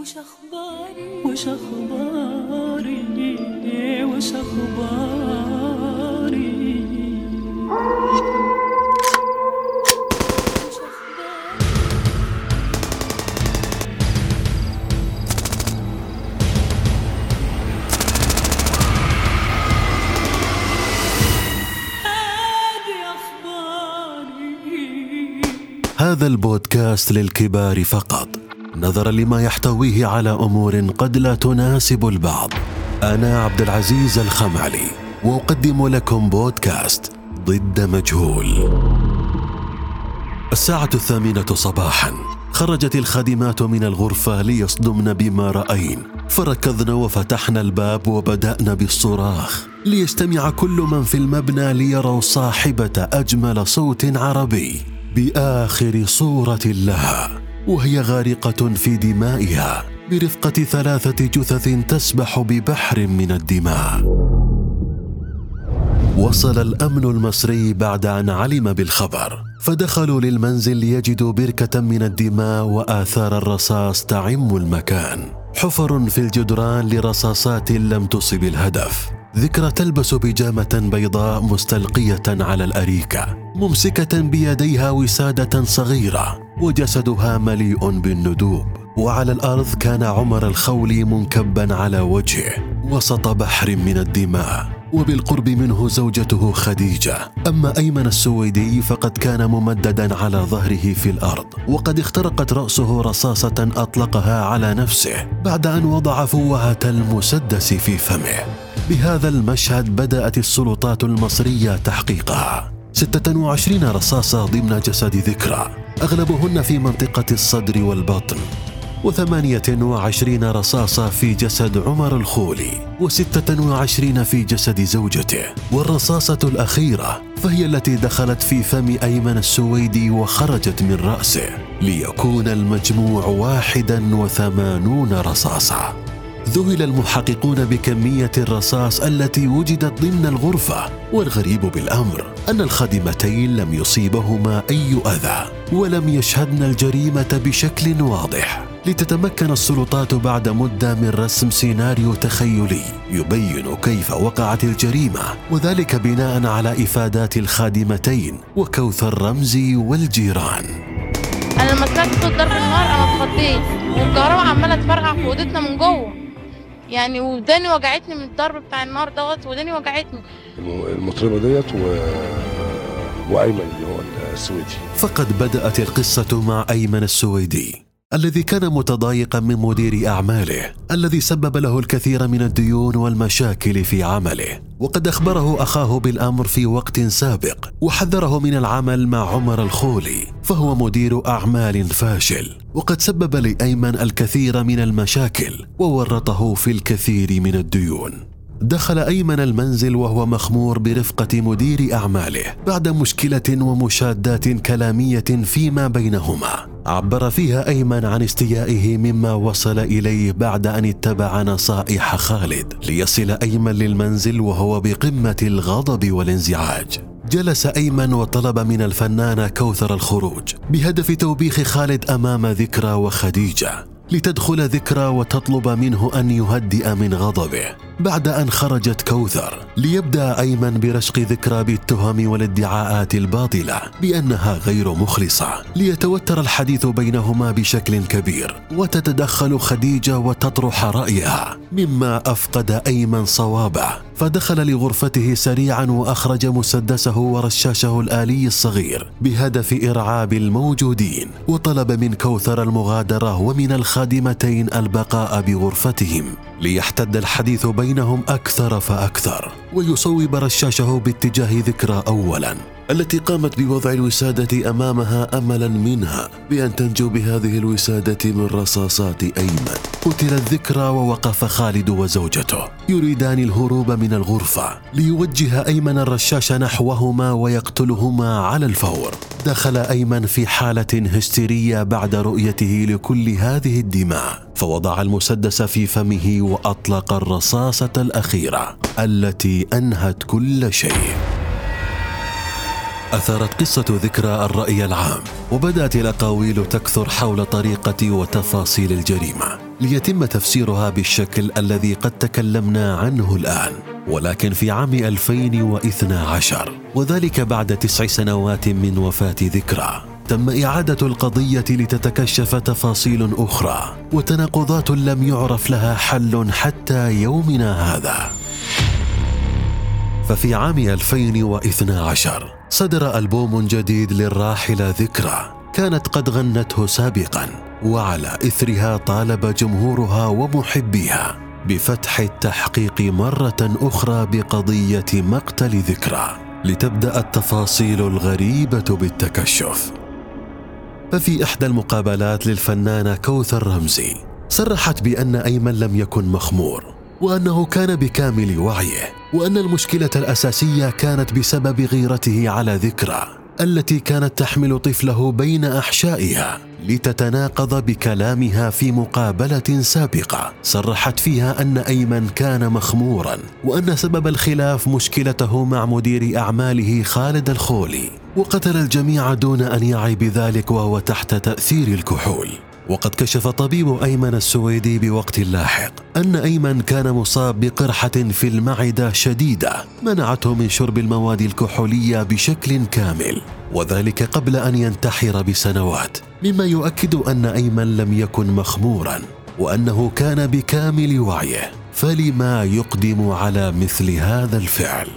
وش أخباري؟ وش أخباري؟ وش أخباري؟ هذا البودكاست للكبار فقط. نظرا لما يحتويه على أمور قد لا تناسب البعض. أنا عبد العزيز الخمعلي واقدم لكم بودكاست ضد مجهول. الساعة الثامنة صباحا خرجت الخادمات من الغرفة ليصدمن بما رأين. فركضن وفتحن الباب وبدأنا بالصراخ. ليجتمع كل من في المبنى ليروا صاحبة أجمل صوت عربي. بآخر صورة لها. وهي غارقة في دمائها برفقة ثلاثة جثث تسبح ببحر من الدماء. وصل الأمن المصري بعد أن علم بالخبر فدخلوا للمنزل ليجدوا بركة من الدماء وآثار الرصاص تعم المكان. حفر في الجدران لرصاصات لم تصب الهدف. ذكرى تلبس بيجامة بيضاء مستلقية على الأريكة ممسكة بيديها وسادة صغيرة وجسدها مليء بالندوب. وعلى الأرض كان عمر الخولي منكبا على وجهه وسط بحر من الدماء. وبالقرب منه زوجته خديجة. أما أيمن السويدي فقد كان ممددا على ظهره في الأرض وقد اخترقت رأسه رصاصة أطلقها على نفسه بعد أن وضع فوهة المسدس في فمه. بهذا المشهد بدأت السلطات المصرية تحقيقها. 26 رصاصة ضمن جسد ذكرى أغلبهن في منطقة الصدر والبطن وثمانية وعشرين رصاصة في جسد عمر الخولي وستة وعشرين في جسد زوجته. والرصاصة الأخيرة فهي التي دخلت في فم أيمن السويدي وخرجت من رأسه ليكون المجموع واحدا وثمانون رصاصة. ذهل المحققون بكمية الرصاص التي وجدت ضمن الغرفة والغريب بالأمر أن الخادمتين لم يصيبهما أي أذى ولم يشهدن الجريمة بشكل واضح. لتتمكن السلطات بعد مدة من رسم سيناريو تخيلي يبين كيف وقعت الجريمة وذلك بناء على إفادات الخادمتين وكوثر رمزي والجيران. أنا لما سمعت صوت ضرب النار أنا اتخضيت والكهرباء عمالة تفرقع في أوضتنا من جوه. يعني وداني وجعتني من الضرب بتاع النار دوت وداني وجعتني. الم- المطربة ديت و... وأيمن اللي هو السويدي. فقد بدأت القصة مع أيمن السويدي. الذي كان متضايقا من مدير أعماله الذي سبب له الكثير من الديون والمشاكل في عمله. وقد أخبره أخاه بالأمر في وقت سابق وحذره من العمل مع عمر الخولي فهو مدير أعمال فاشل. وقد سبب لأيمن الكثير من المشاكل وورطه في الكثير من الديون. دخل أيمن المنزل وهو مخمور برفقة مدير أعماله بعد مشكلة ومشادات كلامية فيما بينهما. عبر فيها أيمن عن استيائه مما وصل إليه بعد أن اتبع نصائح خالد ليصل أيمن للمنزل وهو بقمة الغضب والانزعاج. جلس أيمن وطلب من الفنانة كوثر الخروج بهدف توبيخ خالد أمام ذكرى وخديجة. لتدخل ذكرى وتطلب منه أن يهدئ من غضبه. بعد أن خرجت كوثر ليبدأ أيمن برشق ذكرى بالتهم والادعاءات الباطلة بأنها غير مخلصة. ليتوتر الحديث بينهما بشكل كبير وتتدخل خديجة وتطرح رأيها مما أفقد أيمن صوابه. فدخل لغرفته سريعا وأخرج مسدسه ورشاشة الآلي الصغير بهدف إرعاب الموجودين وطلب من كوثر المغادرة ومن الخادمتين البقاء بغرفتهم ليحتد الحديث بينهم أكثر فأكثر ويصوب رشاشة باتجاه ذكرى اولا. التي قامت بوضع الوسادة أمامها أملا منها بأن تنجو بهذه الوسادة من رصاصات أيمن. قتل الذكرى ووقف خالد وزوجته. يريدان الهروب من الغرفة ليوجه أيمن الرشاش نحوهما ويقتلهما على الفور. دخل أيمن في حالة هستيرية بعد رؤيته لكل هذه الدماء فوضع المسدس في فمه وأطلق الرصاصة الأخيرة التي أنهت كل شيء. أثارت قصة ذكرى الرأي العام وبدأت الأقاويل تكثر حول طريقة وتفاصيل الجريمة ليتم تفسيرها بالشكل الذي قد تكلمنا عنه الآن ولكن في عام 2012 وذلك بعد تسع سنوات من وفاة ذكرى. تم إعادة القضية لتتكشف تفاصيل أخرى وتناقضات لم يعرف لها حل حتى يومنا هذا. ففي عام 2012 صدر ألبوم جديد للراحلة ذكرى. كانت قد غنته سابقا وعلى إثرها طالب جمهورها ومحبيها. بفتح التحقيق مرة أخرى بقضية مقتل ذكرى. لتبدأ التفاصيل الغريبة بالتكشف. ففي إحدى المقابلات للفنانة كوثر رمزي صرحت بأن أيمن لم يكن مخمور. وأنه كان بكامل وعيه وأن المشكلة الأساسية كانت بسبب غيرته على ذكرى التي كانت تحمل طفله بين أحشائها لتتناقض بكلامها في مقابلة سابقة صرحت فيها أن أيمن كان مخمورا وأن سبب الخلاف مشكلته مع مدير أعماله خالد الخولي وقتل الجميع دون أن يعي بذلك وهو تحت تأثير الكحول. وقد كشف طبيب أيمن السويدي بوقت لاحق أن أيمن كان مصاب بقرحة في المعدة شديدة منعته من شرب المواد الكحولية بشكل كامل وذلك قبل أن ينتحر بسنوات مما يؤكد أن أيمن لم يكن مخمورا وأنه كان بكامل وعيه فلما يقدم على مثل هذا الفعل؟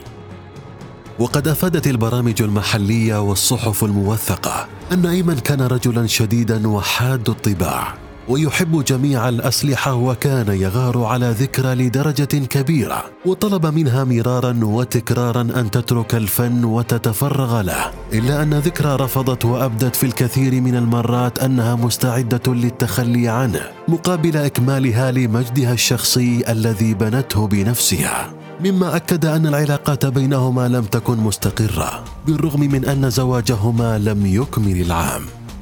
وقد أفادت البرامج المحلية والصحف الموثقة أن ايمن كان رجلا شديدا وحاد الطباع ويحب جميع الأسلحة وكان يغار على ذكرى لدرجة كبيرة وطلب منها مرارا وتكرارا أن تترك الفن وتتفرغ له إلا أن ذكرى رفضت وأبدت في الكثير من المرات أنها مستعدة للتخلي عنه مقابل إكمالها لمجدها الشخصي الذي بنته بنفسها. مما أكد أن العلاقات بينهما لم تكن مستقرة بالرغم من أن زواجهما لم يكمل العام.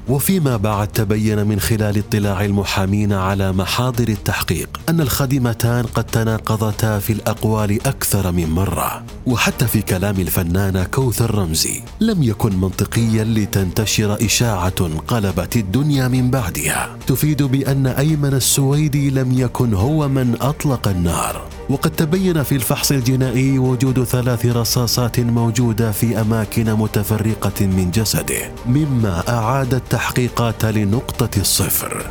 وفيما بعد تبين من خلال اطلاع المحامين على محاضر التحقيق أن الخادمتان قد تناقضتا في الأقوال أكثر من مرة وحتى في كلام الفنانه كوثر رمزي لم يكن منطقيا لتنتشر إشاعة قلبت الدنيا من بعدها. تفيد بأن أيمن السويدي لم يكن هو من أطلق النار. وقد تبين في الفحص الجنائي وجود ثلاث رصاصات موجودة في أماكن متفرقة من جسده مما أعاد التحقيقات لنقطة الصفر.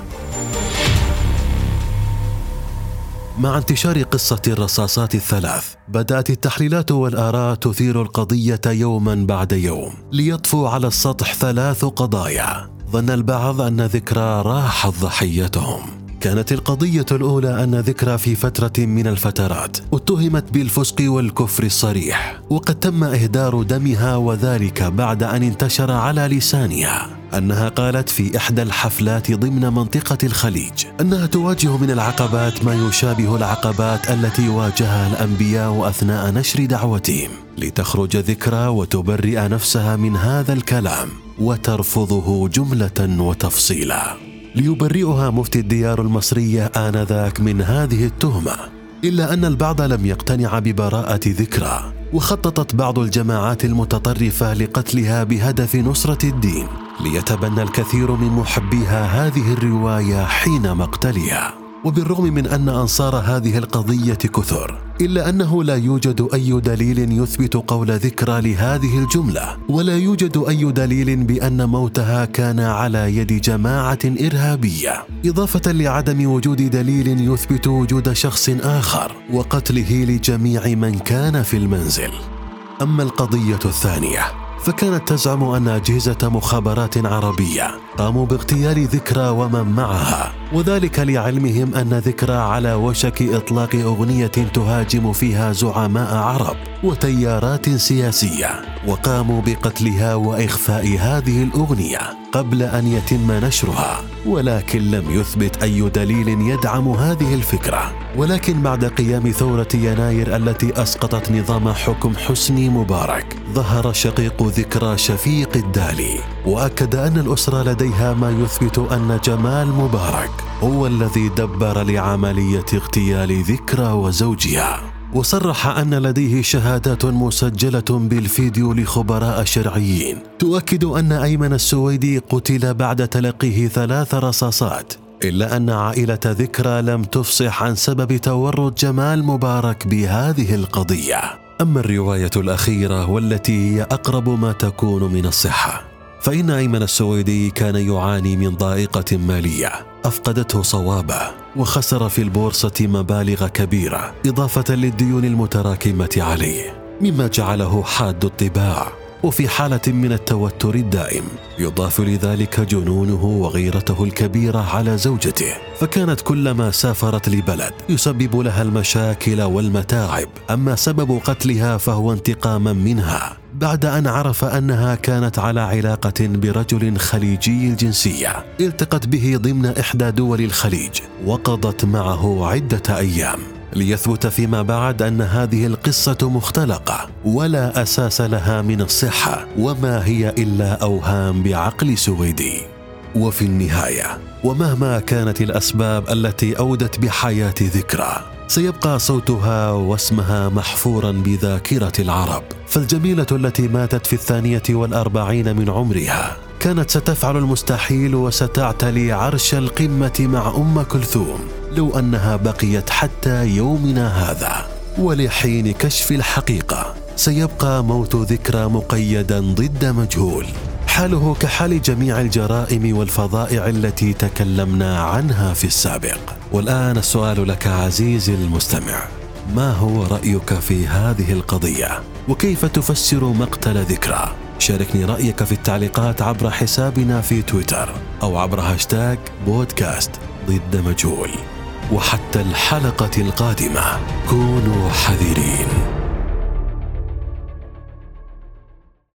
مع انتشار قصة الرصاصات الثلاث بدأت التحليلات والآراء تثير القضية يوما بعد يوم ليطفو على السطح ثلاث قضايا. ظن البعض أن ذكرى راحت ضحيتهم. كانت القضية الأولى أن ذكرى في فترة من الفترات اتهمت بالفسق والكفر الصريح وقد تم إهدار دمها وذلك بعد أن انتشر على لسانها. أنها قالت في إحدى الحفلات ضمن منطقة الخليج أنها تواجه من العقبات ما يشابه العقبات التي واجهها الأنبياء أثناء نشر دعوتهم لتخرج ذكرى وتبرئ نفسها من هذا الكلام وترفضه جملة وتفصيلا. ليبرئها مفتي الديار المصرية آنذاك من هذه التهمة إلا أن البعض لم يقتنع ببراءة ذكرى وخططت بعض الجماعات المتطرفة لقتلها بهدف نصرة الدين ليتبنى الكثير من محبيها هذه الرواية حين مقتلها. وبالرغم من أن أنصار هذه القضية كثر إلا أنه لا يوجد أي دليل يثبت قول ذكرى لهذه الجملة ولا يوجد أي دليل بأن موتها كان على يد جماعة إرهابية إضافة لعدم وجود دليل يثبت وجود شخص آخر وقتله لجميع من كان في المنزل. أما القضية الثانية فكانت تزعم أن أجهزة مخابرات عربية قاموا باغتيال ذكرى ومن معها وذلك لعلمهم أن ذكرى على وشك إطلاق أغنية تهاجم فيها زعماء عرب وتيارات سياسية وقاموا بقتلها وإخفاء هذه الأغنية قبل أن يتم نشرها. ولكن لم يثبت أي دليل يدعم هذه الفكرة. ولكن بعد قيام ثورة يناير التي أسقطت نظام حكم حسني مبارك ظهر شقيق ذكرى شفيق الدالي وأكد أن الأسرة لديها ما يثبت أن جمال مبارك هو الذي دبر لعملية اغتيال ذكرى وزوجها. وصرح أن لديه شهادات مسجلة بالفيديو لخبراء شرعيين. تؤكد أن أيمن السويدي قتل بعد تلقيه ثلاث رصاصات إلا أن عائلة ذكرى لم تفصح عن سبب تورط جمال مبارك بهذه القضية. أما الرواية الأخيرة والتي هي أقرب ما تكون من الصحة فإن أيمن السويدي كان يعاني من ضائقة مالية أفقدته صوابه وخسر في البورصة مبالغ كبيرة إضافة للديون المتراكمة عليه مما جعله حاد الطباع. وفي حالة من التوتر الدائم يضاف لذلك جنونه وغيرته الكبيرة على زوجته فكانت كلما سافرت لبلد يسبب لها المشاكل والمتاعب. أما سبب قتلها فهو انتقاما منها بعد أن عرف أنها كانت على علاقة برجل خليجي الجنسية التقت به ضمن إحدى دول الخليج وقضت معه عدة أيام. ليثبت فيما بعد أن هذه القصة مختلقة ولا أساس لها من الصحة وما هي إلا أوهام بعقل سويدي. وفي النهاية ومهما كانت الأسباب التي أودت بحياة ذكرى سيبقى صوتها واسمها محفورا بذاكرة العرب. فالجميلة التي ماتت في الثانية والأربعين من عمرها كانت ستفعل المستحيل وستعتلي عرش القمة مع أم كلثوم. لو أنها بقيت حتى يومنا هذا ولحين كشف الحقيقة سيبقى موت ذكرى مقيدا ضد مجهول. حاله كحال جميع الجرائم والفظائع التي تكلمنا عنها في السابق. والآن السؤال لك عزيزي المستمع ما هو رأيك في هذه القضية؟ وكيف تفسر مقتل ذكرى؟ شاركني رأيك في التعليقات عبر حسابنا في تويتر أو عبر هاشتاج بودكاست ضد مجهول. وحتى الحلقة القادمة. كونوا حذرين.